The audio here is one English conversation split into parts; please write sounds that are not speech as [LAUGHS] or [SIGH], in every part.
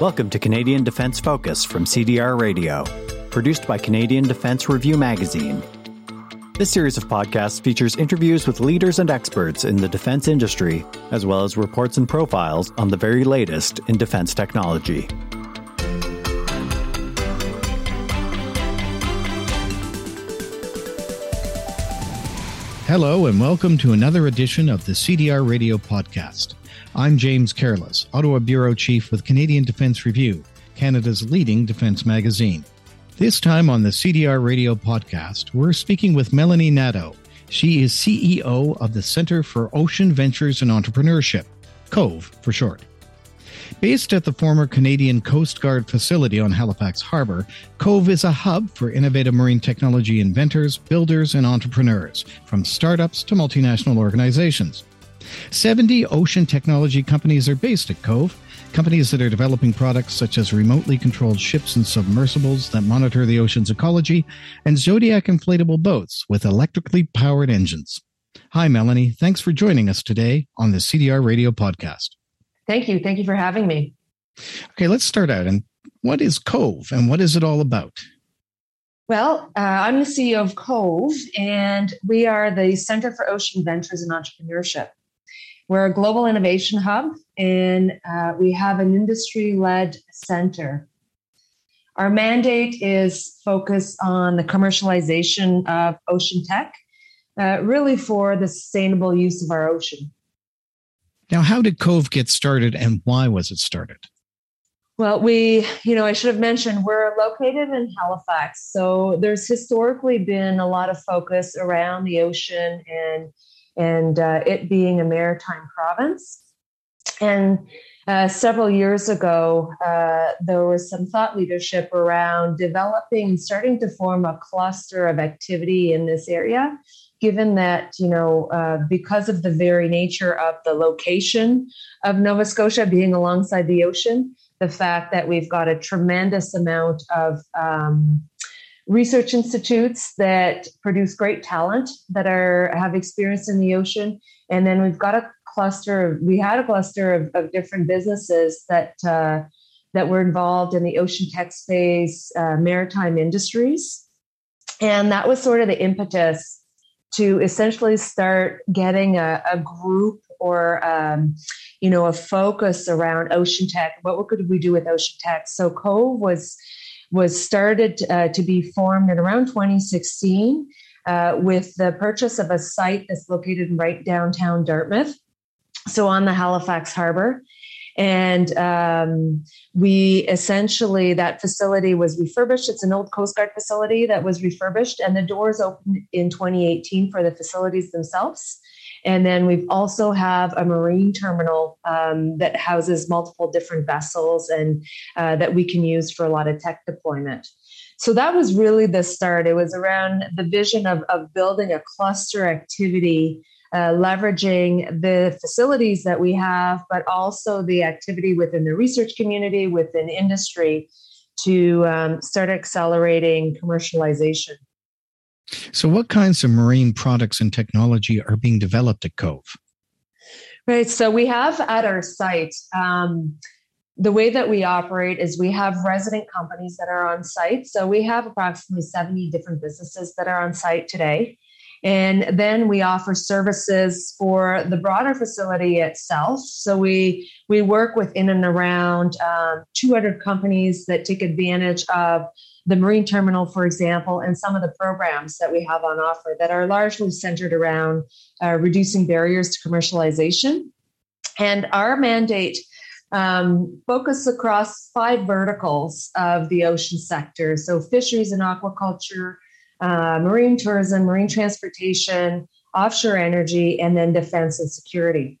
Welcome to Canadian Defence Focus from CDR Radio, produced by Canadian Defence Review Magazine. This series of podcasts features interviews with leaders and experts in the defense industry, as well as reports and profiles on the very latest in defense technology. Hello, and welcome to another edition of the CDR Radio Podcast. I'm James Careless, Ottawa Bureau Chief with Canadian Defence Review, Canada's leading defence magazine. This time on the CDR Radio podcast, we're speaking with Melanie Nadeau. She is CEO of the Centre for Ocean Ventures and Entrepreneurship, COVE for short. Based at the former Canadian Coast Guard facility on Halifax Harbour, Cove is a hub for innovative marine technology inventors, builders, and entrepreneurs, from startups to multinational organizations. 70 ocean technology companies are based at Cove, companies that are developing products such as remotely controlled ships and submersibles that monitor the ocean's ecology, and Zodiac inflatable boats with electrically powered engines. Hi, Melanie. Thanks for joining us today on the CDR Radio podcast. Thank you. Thank you for having me. Okay, let's start out. And what is Cove and what is it all about? Well, uh, I'm the CEO of Cove, and we are the Center for Ocean Ventures and Entrepreneurship. We're a global innovation hub and uh, we have an industry led center. Our mandate is focused on the commercialization of ocean tech, uh, really for the sustainable use of our ocean. Now, how did Cove get started and why was it started? Well, we, you know, I should have mentioned we're located in Halifax. So there's historically been a lot of focus around the ocean and and uh, it being a maritime province. And uh, several years ago, uh, there was some thought leadership around developing, starting to form a cluster of activity in this area. Given that, you know, uh, because of the very nature of the location of Nova Scotia being alongside the ocean, the fact that we've got a tremendous amount of um, research institutes that produce great talent that are have experience in the ocean. And then we've got a cluster we had a cluster of, of different businesses that uh, that were involved in the ocean tech space uh, maritime industries. And that was sort of the impetus to essentially start getting a, a group or um, you know a focus around ocean tech. What could we do with ocean tech? So cove was was started uh, to be formed in around 2016 uh, with the purchase of a site that's located right downtown Dartmouth, so on the Halifax Harbor. And um, we essentially, that facility was refurbished. It's an old Coast Guard facility that was refurbished, and the doors opened in 2018 for the facilities themselves. And then we've also have a marine terminal um, that houses multiple different vessels and uh, that we can use for a lot of tech deployment. So that was really the start. It was around the vision of, of building a cluster activity, uh, leveraging the facilities that we have, but also the activity within the research community, within industry to um, start accelerating commercialization. So, what kinds of marine products and technology are being developed at Cove? Right. So, we have at our site, um, the way that we operate is we have resident companies that are on site. So, we have approximately 70 different businesses that are on site today. And then we offer services for the broader facility itself. So we we work with in and around um, 200 companies that take advantage of the marine terminal, for example, and some of the programs that we have on offer that are largely centered around uh, reducing barriers to commercialization. And our mandate um, focus across five verticals of the ocean sector. So fisheries and aquaculture, uh, marine tourism, marine transportation, offshore energy, and then defense and security.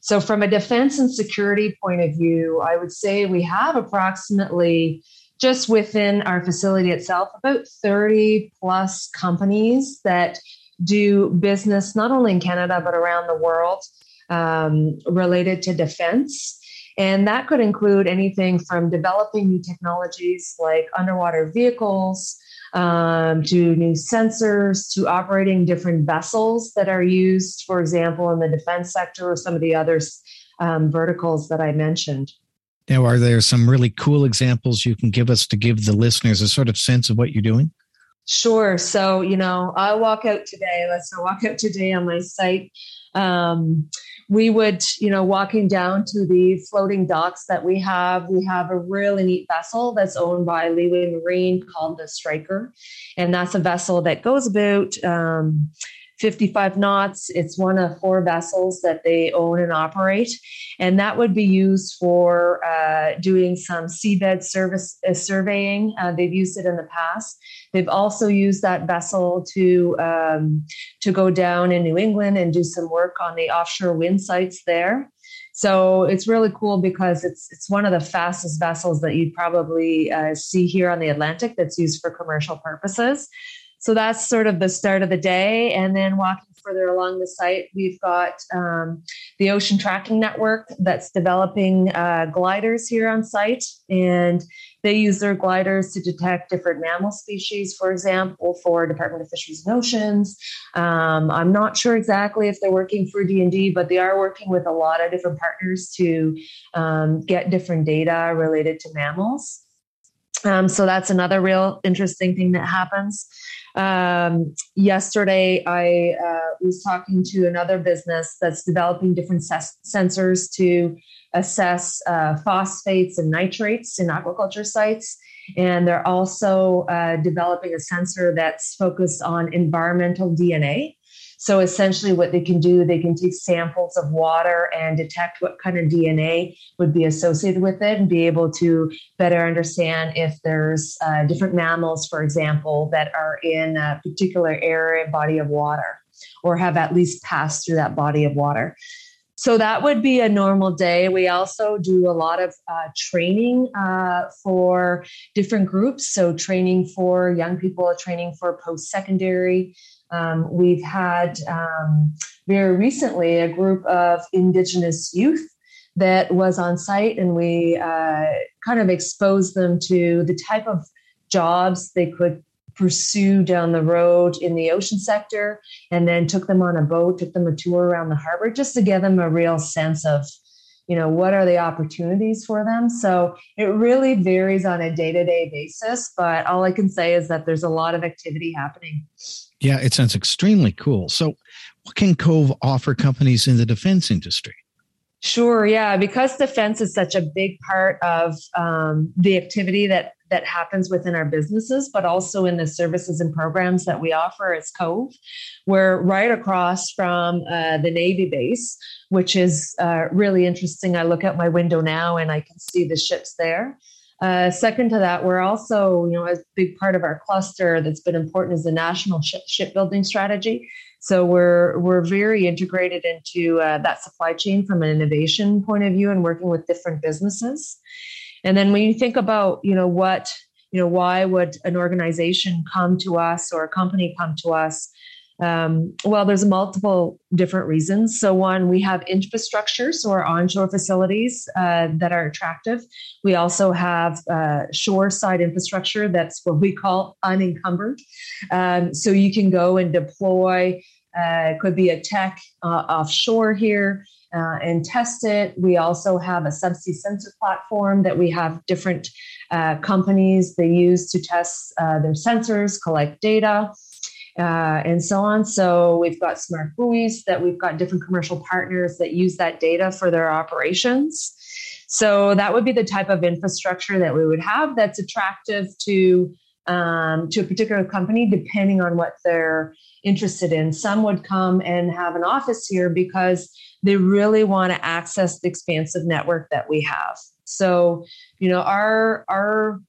So, from a defense and security point of view, I would say we have approximately just within our facility itself, about 30 plus companies that do business not only in Canada, but around the world um, related to defense. And that could include anything from developing new technologies like underwater vehicles, um, to new sensors, to operating different vessels that are used, for example, in the defense sector or some of the other um, verticals that I mentioned. Now, are there some really cool examples you can give us to give the listeners a sort of sense of what you're doing? Sure. So, you know, I walk out today. Let's walk out today on my site. Um, we would, you know, walking down to the floating docks that we have, we have a really neat vessel that's owned by Leeway Marine called the Striker. And that's a vessel that goes about um, 55 knots. It's one of four vessels that they own and operate. And that would be used for uh, doing some seabed service uh, surveying. Uh, they've used it in the past. They've also used that vessel to um, to go down in New England and do some work on the offshore wind sites there. So it's really cool because it's it's one of the fastest vessels that you'd probably uh, see here on the Atlantic that's used for commercial purposes. So that's sort of the start of the day. And then walking further along the site, we've got um, the Ocean Tracking Network that's developing uh, gliders here on site. And they use their gliders to detect different mammal species, for example, for Department of Fisheries and Oceans. Um, I'm not sure exactly if they're working for DND, but they are working with a lot of different partners to um, get different data related to mammals. Um, so that's another real interesting thing that happens. Um, yesterday, I uh, was talking to another business that's developing different ses- sensors to assess uh, phosphates and nitrates in aquaculture sites. And they're also uh, developing a sensor that's focused on environmental DNA. So essentially, what they can do, they can take samples of water and detect what kind of DNA would be associated with it and be able to better understand if there's uh, different mammals, for example, that are in a particular area, body of water, or have at least passed through that body of water. So that would be a normal day. We also do a lot of uh, training uh, for different groups. So, training for young people, training for post secondary, um, we've had um, very recently a group of Indigenous youth that was on site, and we uh, kind of exposed them to the type of jobs they could pursue down the road in the ocean sector, and then took them on a boat, took them a tour around the harbor just to give them a real sense of you know what are the opportunities for them so it really varies on a day-to-day basis but all i can say is that there's a lot of activity happening yeah, it sounds extremely cool. So, what can Cove offer companies in the defense industry? Sure, yeah, because defense is such a big part of um, the activity that that happens within our businesses, but also in the services and programs that we offer as Cove. We're right across from uh, the Navy base, which is uh, really interesting. I look out my window now and I can see the ships there. Uh, second to that, we're also, you know, a big part of our cluster that's been important is the national ship- shipbuilding strategy. So we're we're very integrated into uh, that supply chain from an innovation point of view and working with different businesses. And then when you think about, you know, what, you know, why would an organization come to us or a company come to us? Um, well, there's multiple different reasons. So, one, we have infrastructure, so our onshore facilities uh, that are attractive. We also have uh, shore side infrastructure that's what we call unencumbered. Um, so, you can go and deploy, uh, could be a tech uh, offshore here. Uh, and test it. We also have a subsea sensor platform that we have different uh, companies they use to test their sensors, collect data uh, and so on. So we've got smart buoys that we've got different commercial partners that use that data for their operations. So that would be the type of infrastructure that we would have that's attractive to um, to a particular company, depending on what they're interested in. Some would come and have an office here because they really want to access the expansive network that we have. So, you know, our our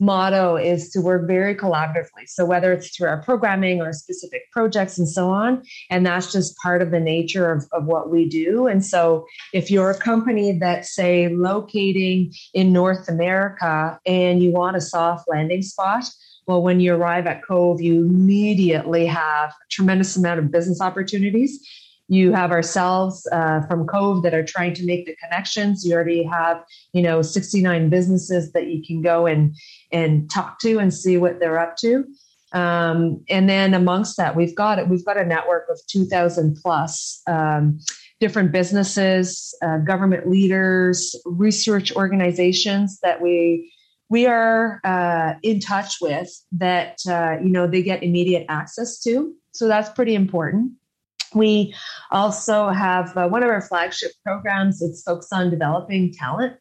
motto is to work very collaboratively. So whether it's through our programming or specific projects and so on, and that's just part of the nature of, of what we do. And so if you're a company that's say locating in North America and you want a soft landing spot, well, when you arrive at Cove, you immediately have a tremendous amount of business opportunities you have ourselves uh, from Cove that are trying to make the connections. You already have, you know, 69 businesses that you can go and and talk to and see what they're up to. Um, and then amongst that, we've got it. We've got a network of 2,000 plus um, different businesses, uh, government leaders, research organizations that we we are uh, in touch with that uh, you know they get immediate access to. So that's pretty important. We also have uh, one of our flagship programs. It's focused on developing talent.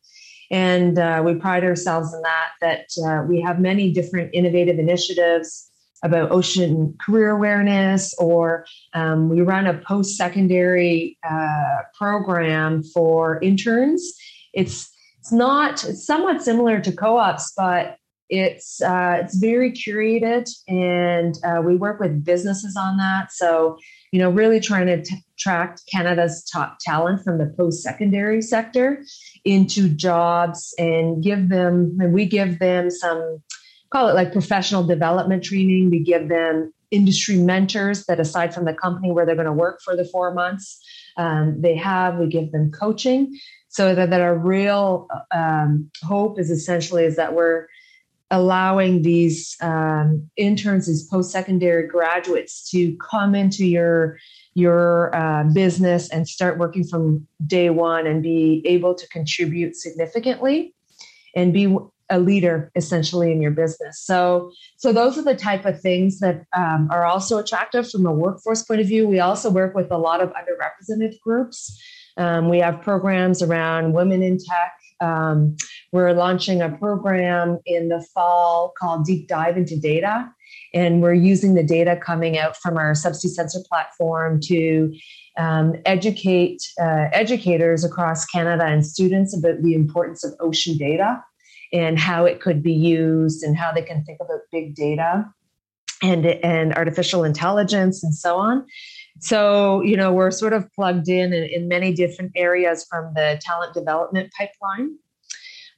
And uh, we pride ourselves in that, that uh, we have many different innovative initiatives about ocean career awareness, or um, we run a post secondary uh, program for interns. It's it's not it's somewhat similar to co-ops, but it's uh, it's very curated, and uh, we work with businesses on that. So you know, really trying to t- attract Canada's top talent from the post secondary sector into jobs and give them and we give them some call it like professional development training. We give them industry mentors that aside from the company where they're going to work for the four months, um, they have, we give them coaching so that, that our real um, hope is essentially is that we're allowing these um, interns, these post-secondary graduates to come into your your uh, business and start working from day one and be able to contribute significantly and be a leader essentially in your business. So, so those are the type of things that um, are also attractive from a workforce point of view. We also work with a lot of underrepresented groups. Um, we have programs around women in tech. Um, we're launching a program in the fall called Deep Dive into Data. And we're using the data coming out from our subsea sensor platform to um, educate uh, educators across Canada and students about the importance of ocean data and how it could be used and how they can think about big data and and artificial intelligence and so on so you know we're sort of plugged in, in in, many different areas from the talent development pipeline.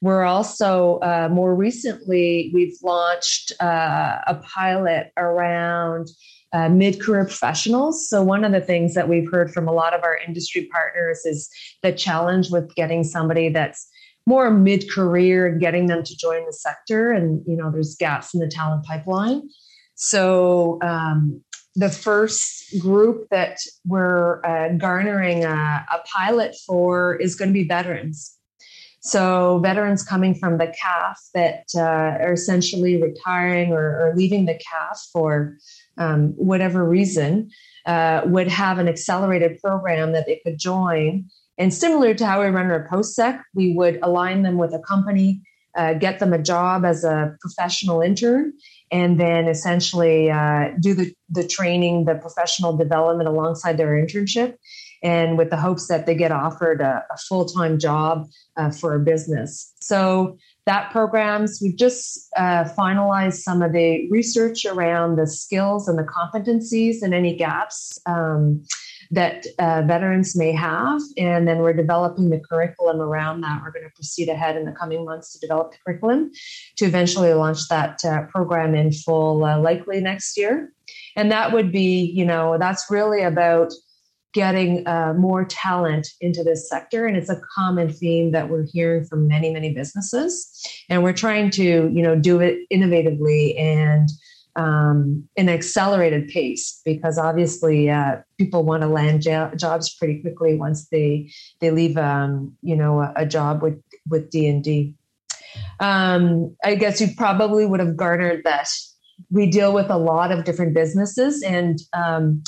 We're also uh, more recently we've launched uh, a pilot around uh, mid-career professionals. So one of the things that we've heard from a lot of our industry partners is the challenge with getting somebody that's more mid-career and getting them to join the sector. And you know there's gaps in the talent pipeline. So um, the first group that we're uh, garnering a, a, pilot for is going to be veterans. So veterans coming from the CAF that uh, are essentially retiring or, or, leaving the CAF for um, whatever reason uh, would have an accelerated program that they could join. And similar to how we run our post-sec, we would align them with a company, uh, get them a job as a professional intern, and then essentially uh, do the, the training, the professional development alongside their internship, and with the hopes that they get offered a, a full-time job uh, for a business. So that programs, we've just uh, finalized some of the research around the skills and the competencies and any gaps. Um, that uh, veterans may have. And then we're developing the curriculum around that. We're going to proceed ahead in the coming months to develop the curriculum to eventually launch that uh, program in full, uh, likely next year. And that would be, you know, that's really about getting uh, more talent into this sector and it's a common theme that we're hearing from many many businesses and we're trying to you know do it innovatively and um, an accelerated pace because obviously uh, people want to land jo- jobs pretty quickly once they they leave um, you know a, a, job with with DND. Um, I guess you probably would have garnered that we deal with a lot of different businesses and um,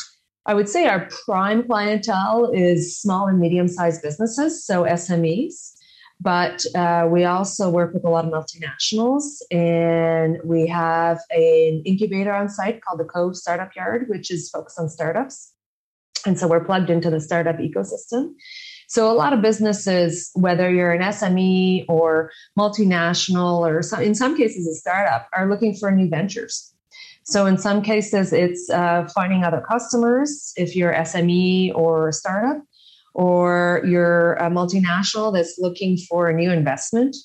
I would say our prime clientele is small and medium sized businesses, so SMEs. But uh, we also work with a lot of multinationals, and we have an incubator on site called the Cove Startup Yard, which is focused on startups. And so we're plugged into the startup ecosystem. So a lot of businesses, whether you're an SME or multinational, or some, in some cases a startup, are looking for new ventures. So in some cases, it's uh, finding other customers if you're SME or startup or you're a multinational that's looking for a new investment,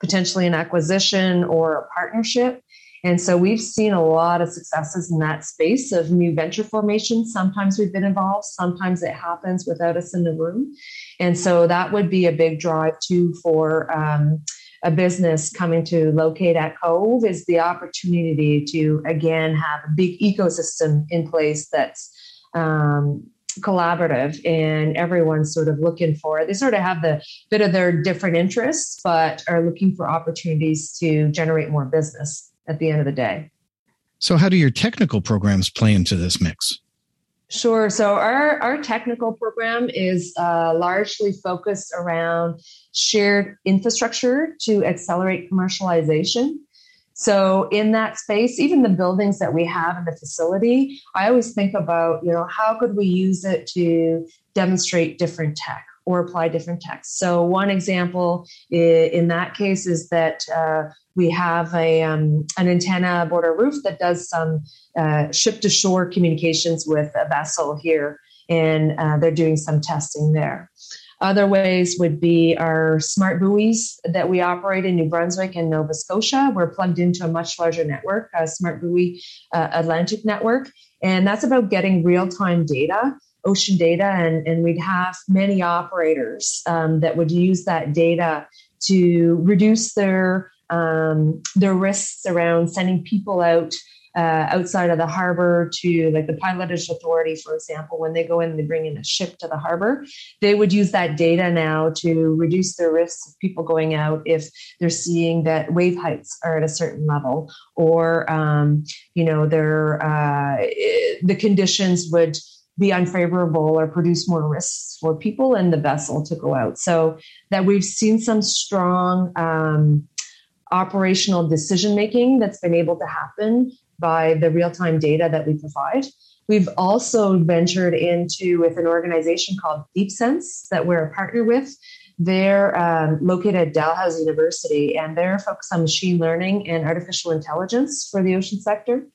potentially an acquisition or a partnership. And so we've seen a lot of successes in that space of new venture formation. Sometimes we've been involved, sometimes it happens without us in the room. And so that would be a big drive too for um, a business coming to locate at Cove is the opportunity to again have a big ecosystem in place that's um, collaborative and everyone's sort of looking for they sort of have the bit of their different interests but are looking for opportunities to generate more business at the end of the day so how do your technical programs play into this mix Sure. So our, our technical program is uh, largely focused around shared infrastructure to accelerate commercialization. So in that space, even the buildings that we have in the facility, I always think about, you know, how could we use it to demonstrate different tech or apply different tech? So one example in that case is that uh, we have a um, an antenna aboard our roof that does some uh, ship to shore communications with a vessel here, and uh, they're doing some testing there. Other ways would be our smart buoys that we operate in New Brunswick and Nova Scotia. We're plugged into a much larger network, a smart buoy uh, Atlantic network, and that's about getting real time data, ocean data, and, and we'd have many operators um, that would use that data to reduce their um, their risks around sending people out uh, outside of the harbor to like the pilotage authority, for example, when they go in, they bring in a ship to the harbor. They would use that data now to reduce the risks of people going out if they're seeing that wave heights are at a certain level, or um, you know, their uh, the conditions would be unfavorable or produce more risks for people and the vessel to go out. So that we've seen some strong. Um, operational decision making that's been able to happen by the real time data that we provide. We've also ventured into with an organization called DeepSense that we're a partner with. They're um, located at Dalhousie University and they're focused on machine learning and artificial intelligence for the ocean sector.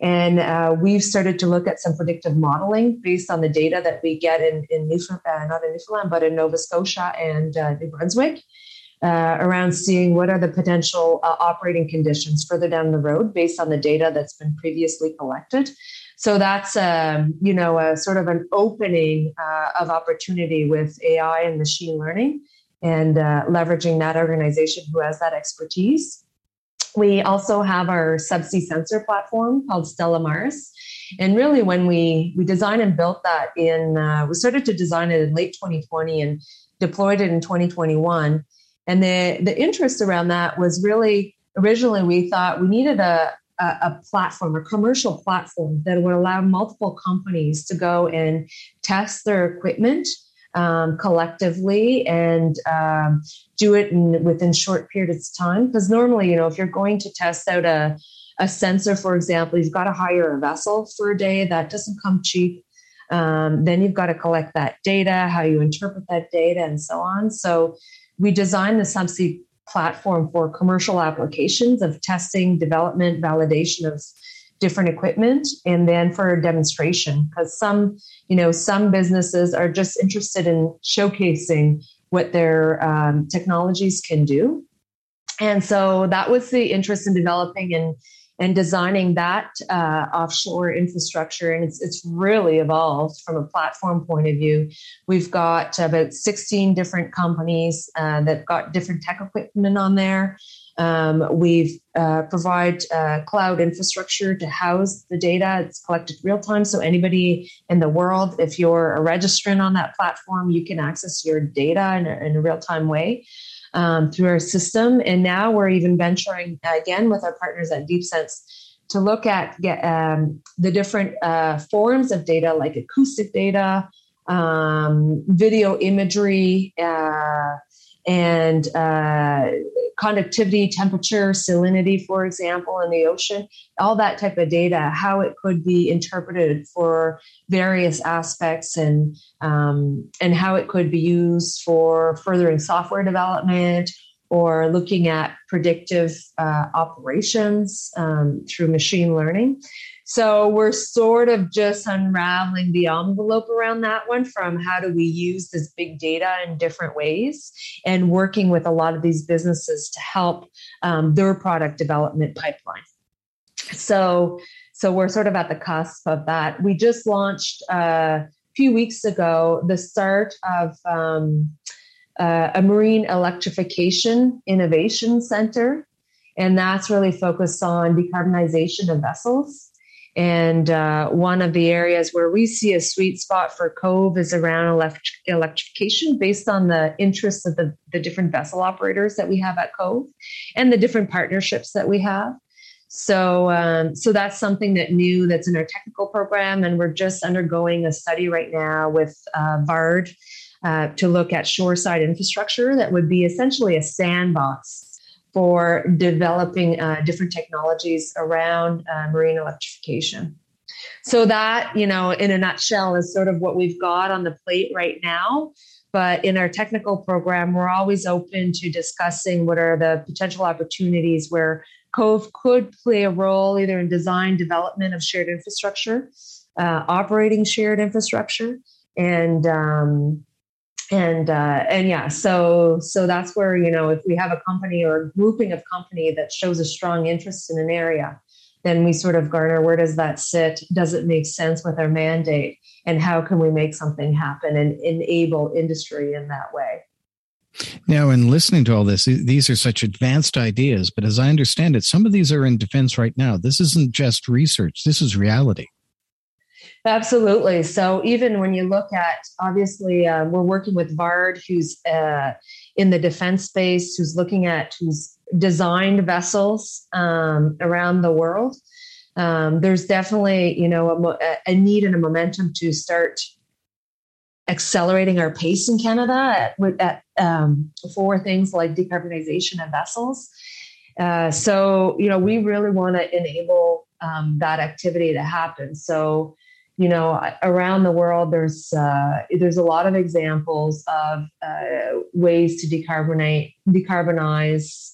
And uh, we've started to look at some predictive modeling based on the data that we get in, in Newfoundland, uh, not in Newfoundland, but in Nova Scotia and uh, New Brunswick uh, around seeing what are the potential uh, operating conditions further down the road based on the data that's been previously collected. So that's um, you know a sort of an opening uh, of opportunity with AI and machine learning, and uh, leveraging that organization who has that expertise. We also have our subsea sensor platform called Stella Maris. And really, when we we designed and built that in, uh, we started to design it in late 2020 and deployed it in 2021 and the, the interest around that was really originally we thought we needed a, a, a platform, a commercial platform that would allow multiple companies to go and test their equipment um, collectively and um, do it in, within short periods of time. Because normally, you know, if you're going to test out a, a sensor, for example, you've got to hire a vessel for a day. That doesn't come cheap. Um, then you've got to collect that data, how you interpret that data, and so on. So we designed the subsea platform for commercial applications of testing, development, validation of different equipment and then for demonstration. Because some you know some businesses are just interested in showcasing what their um, technologies can do. And so that was the interest in developing and and designing that uh, offshore infrastructure. And it's, it's really evolved from a platform point of view. We've got about 16 different companies uh, that got different tech equipment on there. Um, we uh, provide uh, cloud infrastructure to house the data. It's collected real time. So, anybody in the world, if you're a registrant on that platform, you can access your data in a, in a real time way um, through our system. And now we're even venturing again with our partners at DeepSense to look at get, um, the different uh, forms of data like acoustic data, um, video imagery, uh, and uh, conductivity, temperature, salinity, for example, in the ocean, all that type of data, how it could be interpreted for various aspects and um, and how it could be used for furthering software development or looking at predictive uh, operations um, through machine learning. So we're sort of just unraveling the envelope around that one from how do we use this big data in different ways and working with a lot of these businesses to help um, their product development pipeline. So, so we're sort of at the cusp of that. We just launched uh, a few weeks ago the start of um, uh, a marine electrification innovation center, and that's really focused on decarbonization of vessels. And uh, one of the areas where we see a sweet spot for Cove is around elect- electrification based on the interests of the, the different vessel operators that we have at Cove and the different partnerships that we have. So, um, so that's something that new that's in our technical program, and we're just undergoing a study right now with uh, VARD uh, to look at shoreside infrastructure that would be essentially a sandbox for developing uh, different technologies around uh, marine electrification. So that, you know, in a nutshell, is sort of what we've got on the plate right now. But in our technical program, we're always open to discussing what are the potential opportunities where Cove could play a role either in design, development of shared infrastructure, uh, operating shared infrastructure, and um, and uh, and yeah so so that's where you know if we have a company or a grouping of company that shows a strong interest in an area then we sort of garner where does that sit? Does it make sense with our mandate? And how can we make something happen and enable industry in that way? Now in listening to all this these are such advanced ideas but as i understand it some of these are in defense right now. This isn't just research. This is reality Absolutely. So even when you look at, obviously, uh, we're working with Vard, who's uh, in the defense space, who's looking at who's designed vessels um, around the world. Um, there's definitely, you know, a, a, need and a momentum to start accelerating our pace in Canada at, at um, for things like decarbonization of vessels. Uh, so, you know, we really want to enable um, that activity to happen. So, you know around the world there's uh, there's a lot of examples of uh, ways to decarbonate decarbonize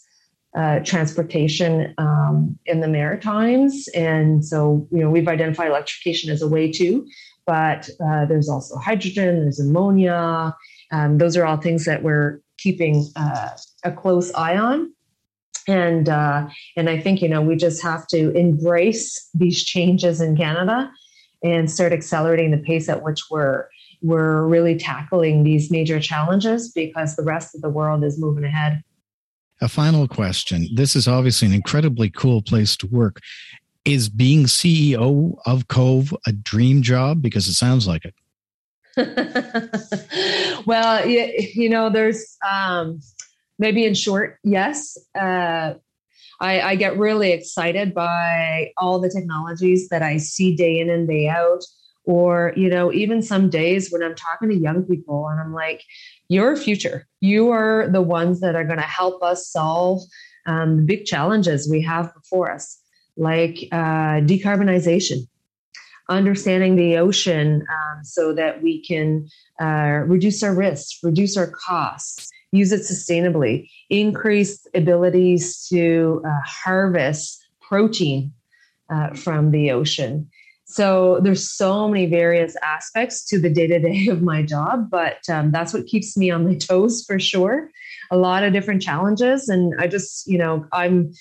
uh, transportation um, in the maritimes. And so you know we've identified electrification as a way too but uh, there's also hydrogen there's ammonia. Um, those are all things that we're keeping uh, a close eye on. And uh, and I think you know we just have to embrace these changes in Canada and start accelerating the pace at which we're we're really tackling these major challenges because the rest of the world is moving ahead. A final question. This is obviously an incredibly cool place to work. Is being CEO of Cove a dream job? Because it sounds like it. [LAUGHS] well, you, you know, there's um, maybe in short, yes. Uh, I, I get really excited by all the technologies that I see day in and day out. Or, you know, even some days when I'm talking to young people and I'm like, your future, you are the ones that are going to help us solve um, the big challenges we have before us, like uh, decarbonization, understanding the ocean um, so that we can uh, reduce our risks, reduce our costs, use it sustainably, increase abilities to uh, harvest protein uh, from the ocean. So there's so many various aspects to the day to day of my job, but um, that's what keeps me on my toes for sure. A lot of different challenges, and I just, you know, I'm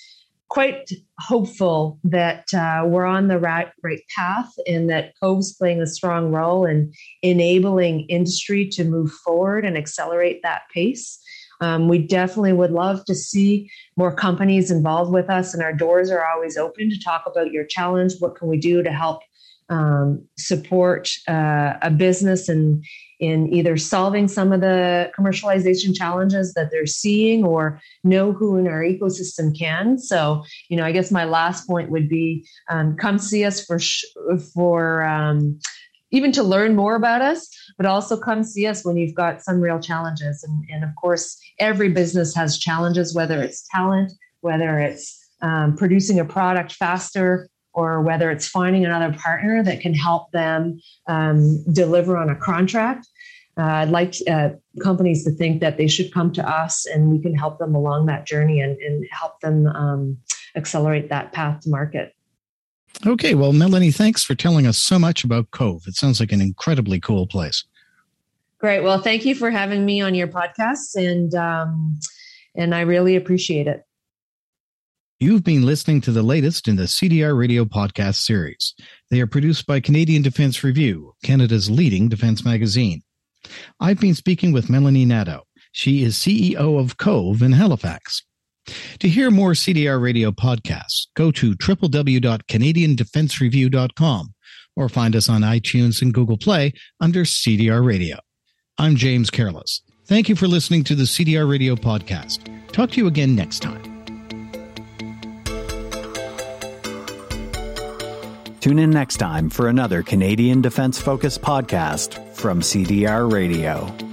quite hopeful that uh, we're on the right, right path and that Cove's playing a strong role in enabling industry to move forward and accelerate that pace. Um, we definitely would love to see more companies involved with us, and our doors are always open to talk about your challenge. What can we do to help um, support uh, a business and in either solving some of the commercialization challenges that they're seeing or know who in our ecosystem can. So, you know, I guess my last point would be um, come see us for sh- for um, even to learn more about us, but also come see us when you've got some real challenges. And, and of course, every business has challenges, whether it's talent, whether it's um, producing a product faster, or whether it's finding another partner that can help them um, deliver on a contract. Uh, I'd like uh, companies to think that they should come to us and we can help them along that journey and, and help them um, accelerate that path to market. Okay, well, Melanie, thanks for telling us so much about Cove. It sounds like an incredibly cool place. Great. Well, thank you for having me on your podcast, and um, and I really appreciate it. You've been listening to the latest in the CDR Radio podcast series. They are produced by Canadian Defence Review, Canada's leading defense magazine. I've been speaking with Melanie Nadeau. She is CEO of Cove in Halifax. To hear more CDR Radio podcasts, go to www.canadiandefencereview.com or find us on iTunes and Google Play under CDR Radio. I'm James Careless. Thank you for listening to the CDR Radio podcast. Talk to you again next time. Tune in next time for another Canadian Defense Focus podcast from CDR Radio.